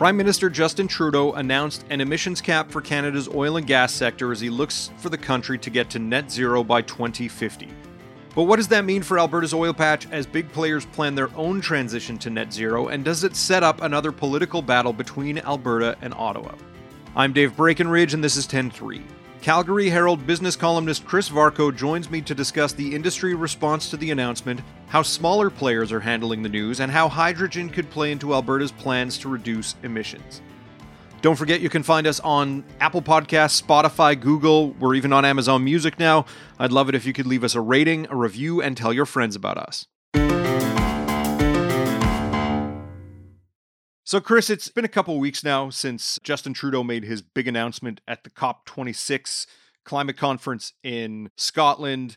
Prime Minister Justin Trudeau announced an emissions cap for Canada's oil and gas sector as he looks for the country to get to net zero by 2050. But what does that mean for Alberta's oil patch as big players plan their own transition to net zero, and does it set up another political battle between Alberta and Ottawa? I'm Dave Breakenridge, and this is 10 3. Calgary Herald business columnist Chris Varcoe joins me to discuss the industry response to the announcement, how smaller players are handling the news, and how hydrogen could play into Alberta's plans to reduce emissions. Don't forget you can find us on Apple Podcasts, Spotify, Google, we're even on Amazon Music now. I'd love it if you could leave us a rating, a review, and tell your friends about us. So, Chris, it's been a couple weeks now since Justin Trudeau made his big announcement at the COP26 climate conference in Scotland.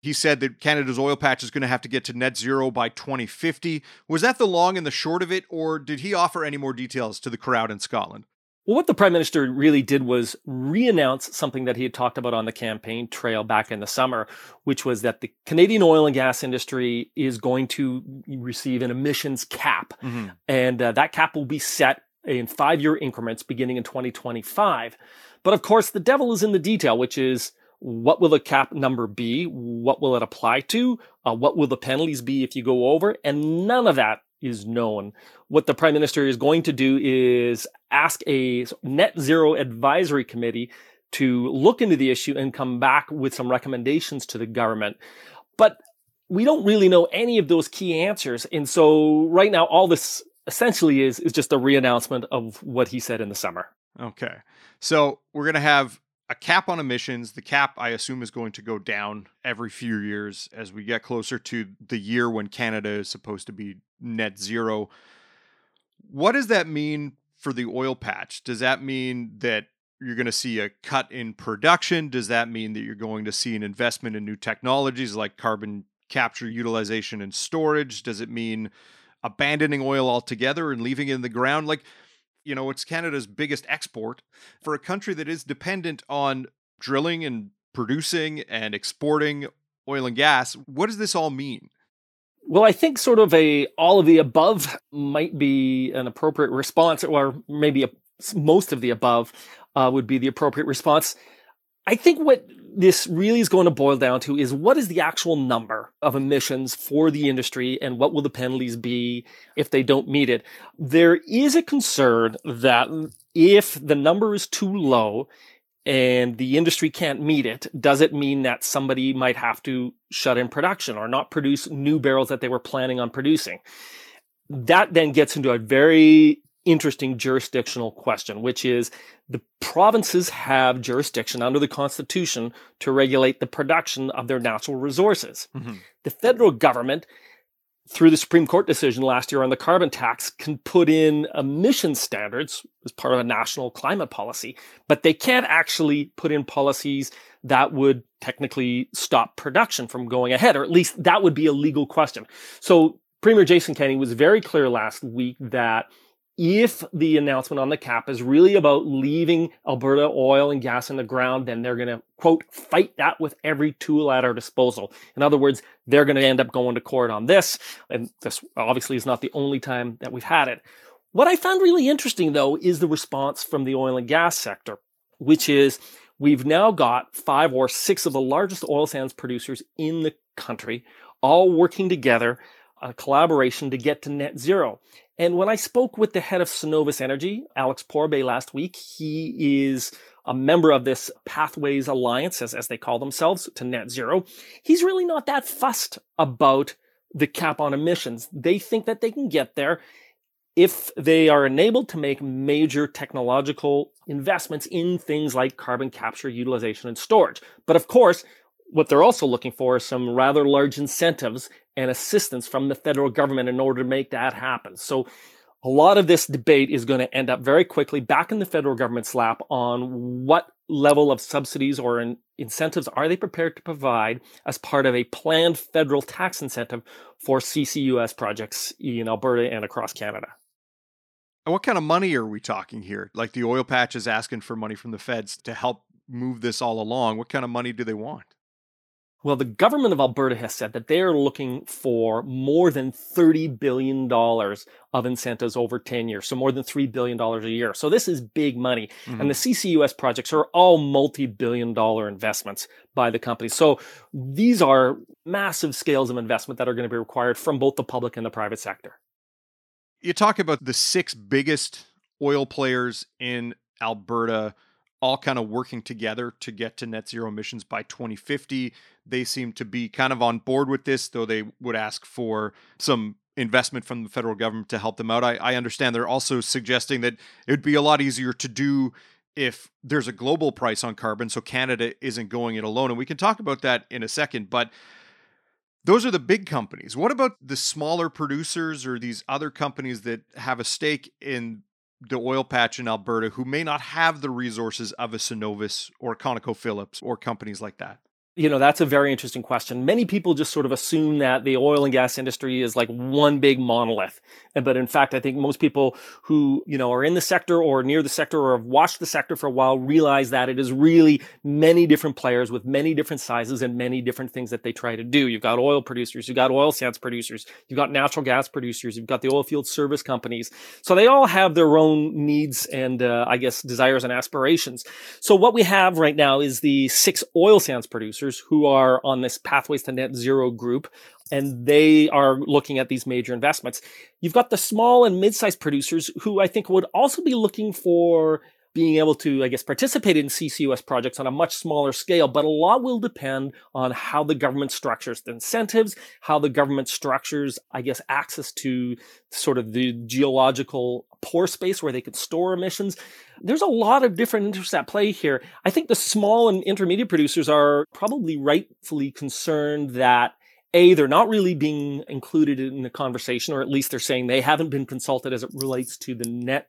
He said that Canada's oil patch is going to have to get to net zero by 2050. Was that the long and the short of it, or did he offer any more details to the crowd in Scotland? Well, what the prime minister really did was re-announce something that he had talked about on the campaign trail back in the summer, which was that the Canadian oil and gas industry is going to receive an emissions cap, mm-hmm. and uh, that cap will be set in five-year increments beginning in 2025. But of course, the devil is in the detail, which is what will the cap number be? What will it apply to? Uh, what will the penalties be if you go over? And none of that is known. What the prime minister is going to do is ask a net zero advisory committee to look into the issue and come back with some recommendations to the government. But we don't really know any of those key answers. And so right now, all this essentially is, is just a reannouncement of what he said in the summer. Okay. So we're going to have a cap on emissions. The cap, I assume, is going to go down every few years as we get closer to the year when Canada is supposed to be net zero. What does that mean for the oil patch? Does that mean that you're going to see a cut in production? Does that mean that you're going to see an investment in new technologies like carbon capture, utilization, and storage? Does it mean abandoning oil altogether and leaving it in the ground? Like, you know, it's Canada's biggest export for a country that is dependent on drilling and producing and exporting oil and gas. What does this all mean? Well, I think sort of a all of the above might be an appropriate response, or maybe a, most of the above uh, would be the appropriate response. I think what this really is going to boil down to is what is the actual number of emissions for the industry and what will the penalties be if they don't meet it? There is a concern that if the number is too low, and the industry can't meet it, does it mean that somebody might have to shut in production or not produce new barrels that they were planning on producing? That then gets into a very interesting jurisdictional question, which is the provinces have jurisdiction under the Constitution to regulate the production of their natural resources. Mm-hmm. The federal government through the Supreme Court decision last year on the carbon tax, can put in emission standards as part of a national climate policy, but they can't actually put in policies that would technically stop production from going ahead, or at least that would be a legal question. So Premier Jason Kenney was very clear last week that if the announcement on the cap is really about leaving Alberta oil and gas in the ground, then they're going to, quote, fight that with every tool at our disposal. In other words, they're going to end up going to court on this. And this obviously is not the only time that we've had it. What I found really interesting, though, is the response from the oil and gas sector, which is we've now got five or six of the largest oil sands producers in the country all working together, a collaboration to get to net zero. And when I spoke with the head of Cenovus Energy, Alex Pourbaix, last week, he is a member of this Pathways Alliance, as, as they call themselves, to net zero, he's really not that fussed about the cap on emissions. They think that they can get there if they are enabled to make major technological investments in things like carbon capture, utilization, and storage. But of course, what they're also looking for is some rather large incentives and assistance from the federal government in order to make that happen. So a lot of this debate is going to end up very quickly back in the federal government's lap on what level of subsidies or in incentives are they prepared to provide as part of a planned federal tax incentive for CCUS projects in Alberta and across Canada. And what kind of money are we talking here? Like the oil patch is asking for money from the feds to help move this all along. What kind of money do they want? Well, the government of Alberta has said that they are looking for more than $30 billion of incentives over 10 years. So more than $3 billion a year. So this is big money. Mm-hmm. And the CCUS projects are all multi-billion dollar investments by the company. So these are massive scales of investment that are going to be required from both the public and the private sector. You talk about the six biggest oil players in Alberta all kind of working together to get to net zero emissions by 2050. They seem to be kind of on board with this, though they would ask for some investment from the federal government to help them out. I, I understand they're also suggesting that it would be a lot easier to do if there's a global price on carbon, so Canada isn't going it alone. And we can talk about that in a second. But those are the big companies. What about the smaller producers or these other companies that have a stake in the oil patch in Alberta who may not have the resources of a Cenovus or ConocoPhillips or companies like that? You know, that's a very interesting question. Many people just sort of assume that the oil and gas industry is like one big monolith. But in fact, I think most people who, you know, are in the sector or near the sector or have watched the sector for a while realize that it is really many different players with many different sizes and many different things that they try to do. You've got oil producers, you've got oil sands producers, you've got natural gas producers, you've got the oil field service companies. So they all have their own needs and, uh, I guess, desires and aspirations. So what we have right now is the six oil sands producers producers who are on this Pathways to Net Zero group, and they are looking at these major investments. You've got the small and mid-sized producers who I think would also be looking for being able to, I guess, participate in CCUS projects on a much smaller scale, but a lot will depend on how the government structures the incentives, how the government structures, I guess, access to sort of the geological pore space where they could store emissions. There's a lot of different interests at play here. I think the small and intermediate producers are probably rightfully concerned that a, they're not really being included in the conversation, or at least they're saying they haven't been consulted as it relates to the net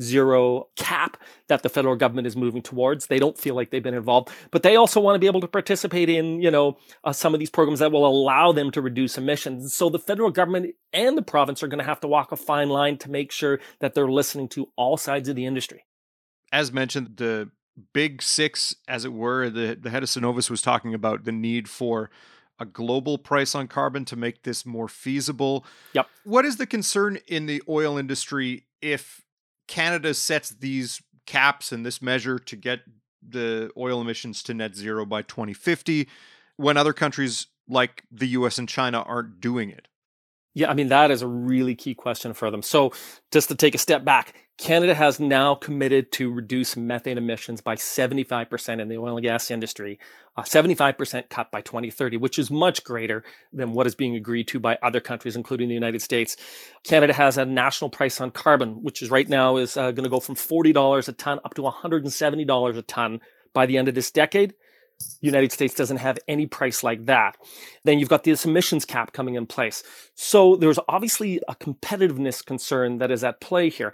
zero cap that the federal government is moving towards. They don't feel like they've been involved, but they also want to be able to participate in, you know, uh, some of these programs that will allow them to reduce emissions. So the federal government and the province are going to have to walk a fine line to make sure that they're listening to all sides of the industry. As mentioned, the big six, as it were, the, the head of Cenovus was talking about the need for a global price on carbon to make this more feasible. Yep. What is the concern in the oil industry if Canada sets these caps and this measure to get the oil emissions to net zero by 2050 when other countries like the US and China aren't doing it? Yeah, I mean, that is a really key question for them. So, just to take a step back, Canada has now committed to reduce methane emissions by 75% in the oil and gas industry, a 75% cut by 2030, which is much greater than what is being agreed to by other countries, including the United States. Canada has a national price on carbon, which is right now is uh, going to go from $40 a ton up to $170 a ton by the end of this decade. United States doesn't have any price like that. Then you've got this emissions cap coming in place. So there's obviously a competitiveness concern that is at play here.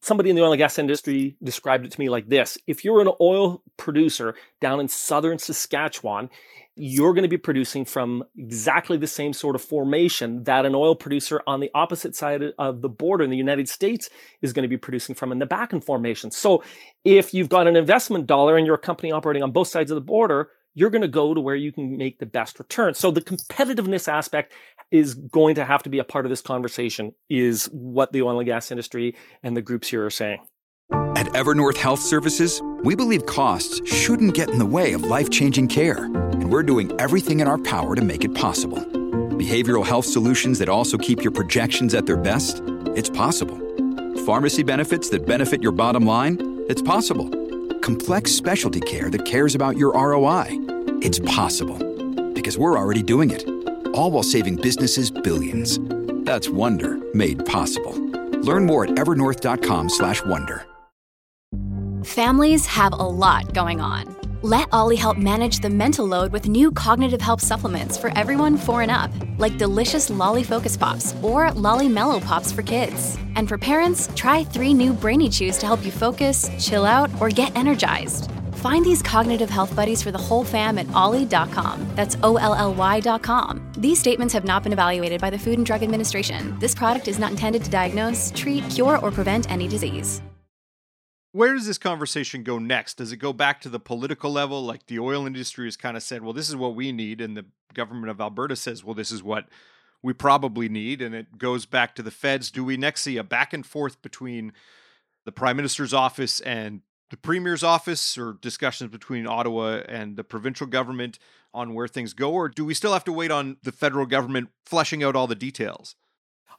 Somebody in the oil and gas industry described it to me like this. If you're an oil producer down in southern Saskatchewan, you're going to be producing from exactly the same sort of formation that an oil producer on the opposite side of the border in the United States is going to be producing from in the Bakken formation. So if you've got an investment dollar and you're a company operating on both sides of the border, you're going to go to where you can make the best return. So the competitiveness aspect is going to have to be a part of this conversation is what the oil and gas industry and the groups here are saying. At Evernorth Health Services, we believe costs shouldn't get in the way of life-changing care, and we're doing everything in our power to make it possible. Behavioral health solutions that also keep your projections at their best? It's possible. Pharmacy benefits that benefit your bottom line? It's possible complex specialty care that cares about your ROI. It's possible because we're already doing it, all while saving businesses billions. That's Wonder made possible. Learn more at evernorth.com/wonder. Families have a lot going on. Let OLLY help manage the mental load with new cognitive help supplements for everyone 4 and up, like delicious Lolly Focus Pops or Lolly Mellow Pops for kids. And for parents, try 3 new Brainy Chews to help you focus, chill out, or get energized. Find these cognitive health buddies for the whole fam at ollie.com. That's O L L Y.com. These statements have not been evaluated by the Food and Drug Administration. This product is not intended to diagnose, treat, cure, or prevent any disease. Where does this conversation go next? Does it go back to the political level? Like the oil industry has kind of said, well, this is what we need. And the government of Alberta says, well, this is what we probably need. And it goes back to the feds. Do we next see a back and forth between the prime minister's office and the premier's office or discussions between Ottawa and the provincial government on where things go? Or do we still have to wait on the federal government fleshing out all the details?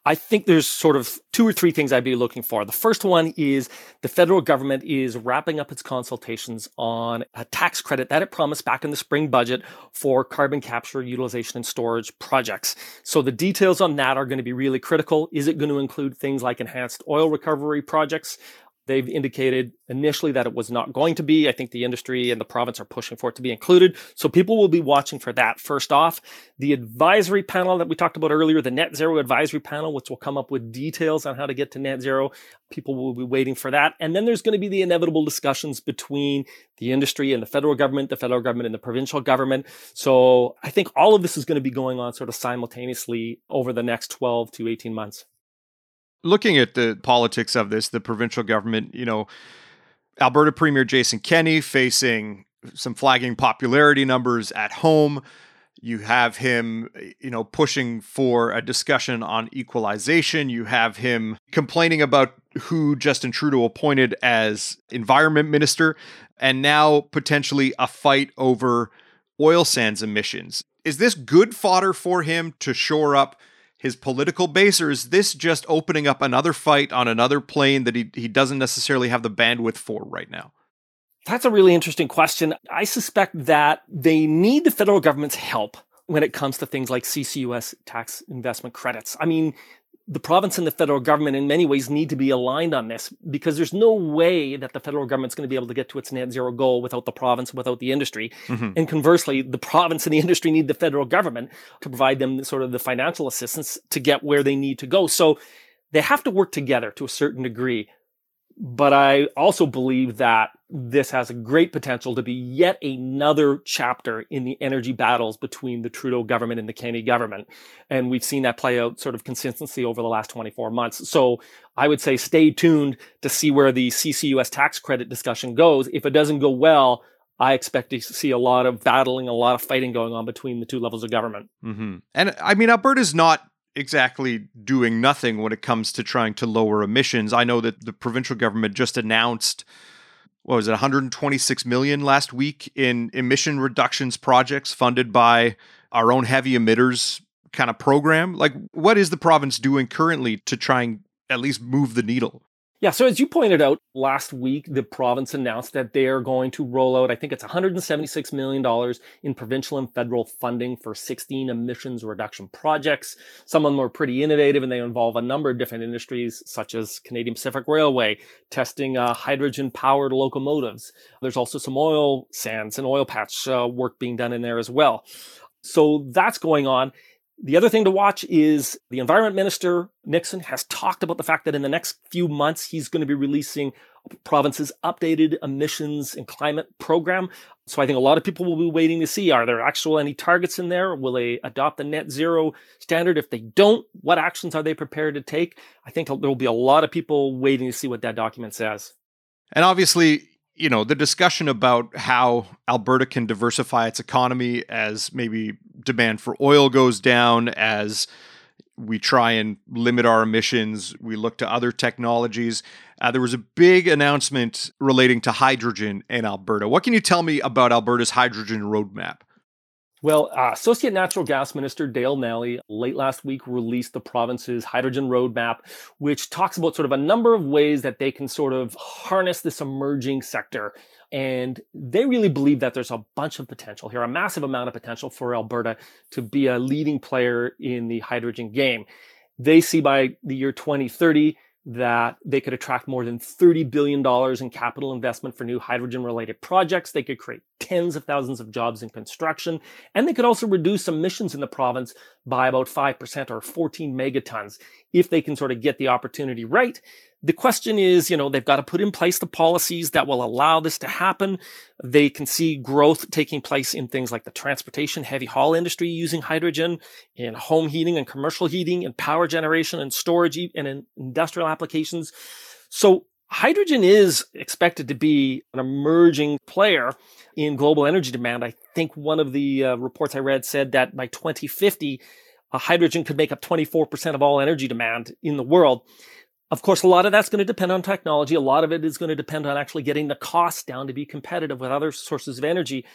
I think there's sort of two or three things I'd be looking for. The first one is the federal government is wrapping up its consultations on a tax credit that it promised back in the spring budget for carbon capture, utilization, and storage projects. So the details on that are going to be really critical. Is it going to include things like enhanced oil recovery projects? They've indicated initially that it was not going to be. I think the industry and the province are pushing for it to be included. So people will be watching for that first off. The advisory panel that we talked about earlier, the net zero advisory panel, which will come up with details on how to get to net zero. People will be waiting for that. And then there's going to be the inevitable discussions between the industry and the federal government, the federal government and the provincial government. So I think all of this is going to be going on sort of simultaneously over the next 12 to 18 months looking at the politics of this, the provincial government, you know, Alberta Premier Jason Kenney facing some flagging popularity numbers at home. You have him, you know, pushing for a discussion on equalization. You have him complaining about who Justin Trudeau appointed as environment minister, and now potentially a fight over oil sands emissions. Is this good fodder for him to shore up his political base, or is this just opening up another fight on another plane that he, he doesn't necessarily have the bandwidth for right now? That's a really interesting question. I suspect that they need the federal government's help when it comes to things like CCUS tax investment credits. I mean, the province and the federal government in many ways need to be aligned on this because there's no way that the federal government's going to be able to get to its net zero goal without the province, without the industry. Mm-hmm. And conversely, the province and the industry need the federal government to provide them sort of the financial assistance to get where they need to go. So they have to work together to a certain degree. But I also believe that this has a great potential to be yet another chapter in the energy battles between the Trudeau government and the Kenney government. And we've seen that play out sort of consistently over the last 24 months. So I would say stay tuned to see where the CCUS tax credit discussion goes. If it doesn't go well, I expect to see a lot of battling, a lot of fighting going on between the two levels of government. Mm-hmm. And I mean, Alberta's not exactly doing nothing when it comes to trying to lower emissions. I know that the provincial government just announced what was it 126 million last week in emission reductions projects funded by our own heavy emitters kind of program. Like what is the province doing currently to try and at least move the needle? Yeah, so as you pointed out last week, the province announced that they are going to roll out, I think it's $176 million in provincial and federal funding for 16 emissions reduction projects. Some of them are pretty innovative and they involve a number of different industries, such as Canadian Pacific Railway, testing uh, hydrogen powered locomotives. There's also some oil sands and oil patch uh, work being done in there as well. So that's going on. The other thing to watch is the Environment Minister, Nixon, has talked about the fact that in the next few months, he's going to be releasing province's updated emissions and climate program. So I think a lot of people will be waiting to see are there actual any targets in there? Will they adopt the net zero standard? If they don't, what actions are they prepared to take? I think there will be a lot of people waiting to see what that document says. And obviously, you know, the discussion about how Alberta can diversify its economy as maybe demand for oil goes down, as we try and limit our emissions, we look to other technologies. Uh, there was a big announcement relating to hydrogen in Alberta. What can you tell me about Alberta's hydrogen roadmap? Well, uh, Associate Natural Gas Minister Dale Nally late last week released the province's hydrogen roadmap, which talks about sort of a number of ways that they can sort of harness this emerging sector And they really believe that there's a bunch of potential here, a massive amount of potential for Alberta to be a leading player in the hydrogen game. They see by the year 2030 that they could attract more than $30 billion in capital investment for new hydrogen related projects. They could create tens of thousands of jobs in construction, and they could also reduce emissions in the province by about 5% or 14 megatons if they can sort of get the opportunity right the question is, you know, they've got to put in place the policies that will allow this to happen. They can see growth taking place in things like the transportation, heavy haul industry using hydrogen, in home heating and commercial heating, and power generation and storage, and in industrial applications. So hydrogen is expected to be an emerging player in global energy demand. I think one of the uh, reports I read said that by 2050, uh, hydrogen could make up 24% of all energy demand in the world. Of course, a lot of that's going to depend on technology. A lot of it is going to depend on actually getting the cost down to be competitive with other sources of energy.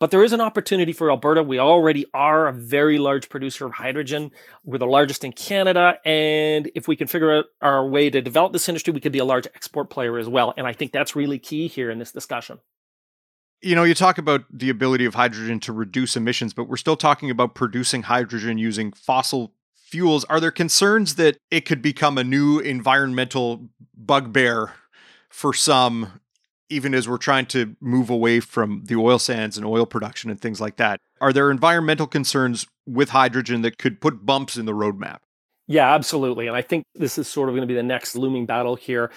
But there is an opportunity for Alberta. We already are a very large producer of hydrogen. We're the largest in Canada. And if we can figure out our way to develop this industry, we could be a large export player as well. And I think that's really key here in this discussion. You know, you talk about the ability of hydrogen to reduce emissions, but we're still talking about producing hydrogen using fossil fuels, are there concerns that it could become a new environmental bugbear for some, even as we're trying to move away from the oil sands and oil production and things like that? Are there environmental concerns with hydrogen that could put bumps in the roadmap? Yeah, absolutely. And I think this is sort of going to be the next looming battle here.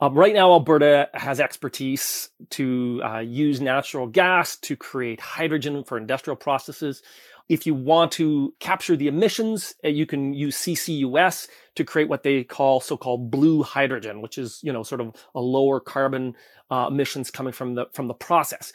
Um, right now, Alberta has expertise to uh, use natural gas to create hydrogen for industrial processes. If you want to capture the emissions, uh, you can use CCUS to create what they call so-called blue hydrogen, which is, you know, sort of a lower carbon uh, emissions coming from the from the process.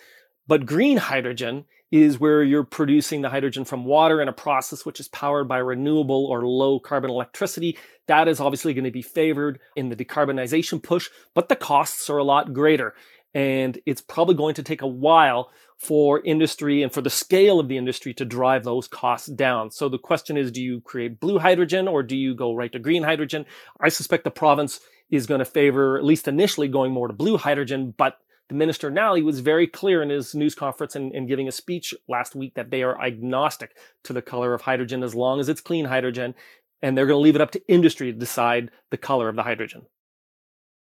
But green hydrogen is where you're producing the hydrogen from water in a process which is powered by renewable or low carbon electricity. That is obviously going to be favored in the decarbonization push, but the costs are a lot greater. And it's probably going to take a while for industry and for the scale of the industry to drive those costs down. So the question is, do you create blue hydrogen or do you go right to green hydrogen? I suspect the province is going to favor, at least initially, going more to blue hydrogen, but the minister Nally was very clear in his news conference and, and, giving a speech last week that they are agnostic to the color of hydrogen as long as it's clean hydrogen and they're going to leave it up to industry to decide the color of the hydrogen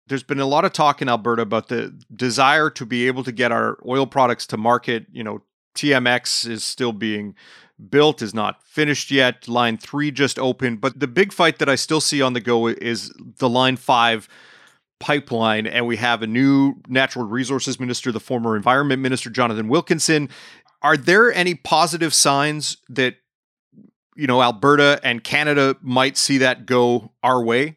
there's been a lot of talk in Alberta about the desire to be able to get our oil products to market. You know, TMX is still being built, is not finished yet. Line three just opened. But the big fight that I still see on the go is the Line five pipeline. And we have a new natural resources minister, the former environment minister, Jonathan Wilkinson. Are there any positive signs that, you know, Alberta and Canada might see that go our way?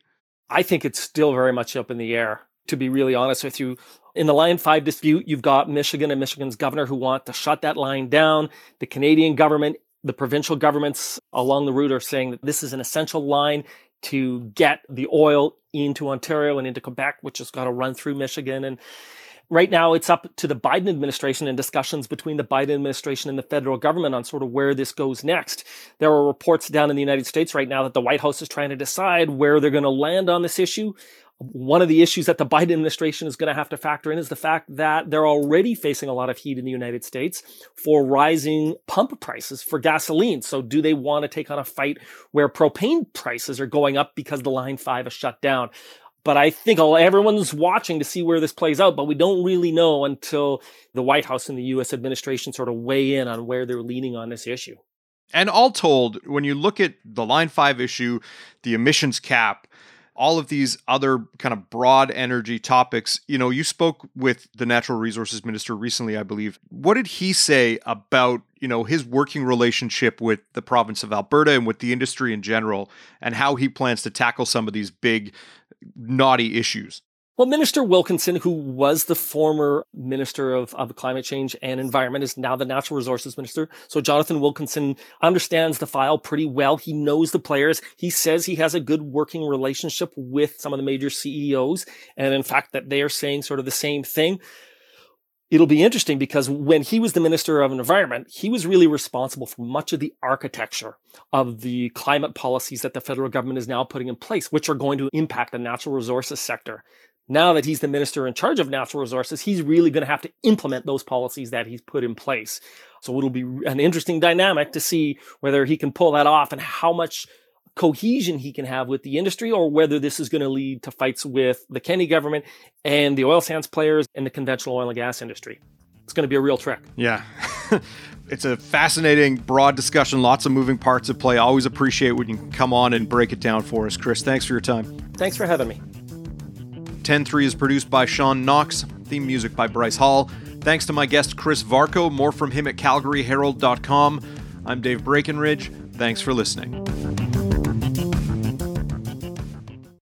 I think it's still very much up in the air, to be really honest with you. In the Line 5 dispute, you've got Michigan and Michigan's governor who want to shut that line down. The Canadian government, the provincial governments along the route are saying that this is an essential line to get the oil into Ontario and into Quebec, which has got to run through Michigan. And right now it's up to the Biden administration and discussions between the Biden administration and the federal government on sort of where this goes next. There are reports down in the United States right now that the White House is trying to decide where they're going to land on this issue. One of the issues that the Biden administration is going to have to factor in is the fact that they're already facing a lot of heat in the United States for rising pump prices for gasoline. So do they want to take on a fight where propane prices are going up because the line five is shut down? But I think everyone's watching to see where this plays out, but we don't really know until the White House and the US administration sort of weigh in on where they're leaning on this issue. And all told, when you look at the Line 5 issue, the emissions cap, all of these other kind of broad energy topics, you know, you spoke with the natural resources minister recently, I believe. What did he say about, you know, his working relationship with the province of Alberta and with the industry in general and how he plans to tackle some of these big knotty issues. Well, Minister Wilkinson, who was the former Minister of, of Climate Change and Environment, is now the Natural Resources Minister. So Jonathan Wilkinson understands the file pretty well. He knows the players. He says he has a good working relationship with some of the major CEOs. And in fact, that they are saying sort of the same thing it'll be interesting because when he was the Minister of Environment, he was really responsible for much of the architecture of the climate policies that the federal government is now putting in place, which are going to impact the natural resources sector. Now that he's the minister in charge of natural resources, he's really going to have to implement those policies that he's put in place. So it'll be an interesting dynamic to see whether he can pull that off and how much cohesion he can have with the industry or whether this is going to lead to fights with the Kenney government and the oil sands players and the conventional oil and gas industry. It's going to be a real trick. Yeah. it's a fascinating, broad discussion, lots of moving parts at play. I always appreciate when you come on and break it down for us, Chris. Thanks for your time. Thanks for having me. 10 3 is produced by Sean Knox, theme music by Bryce Hall. Thanks to my guest Chris Varcoe. More from him at calgaryherald.com. I'm Dave Breakenridge. Thanks for listening.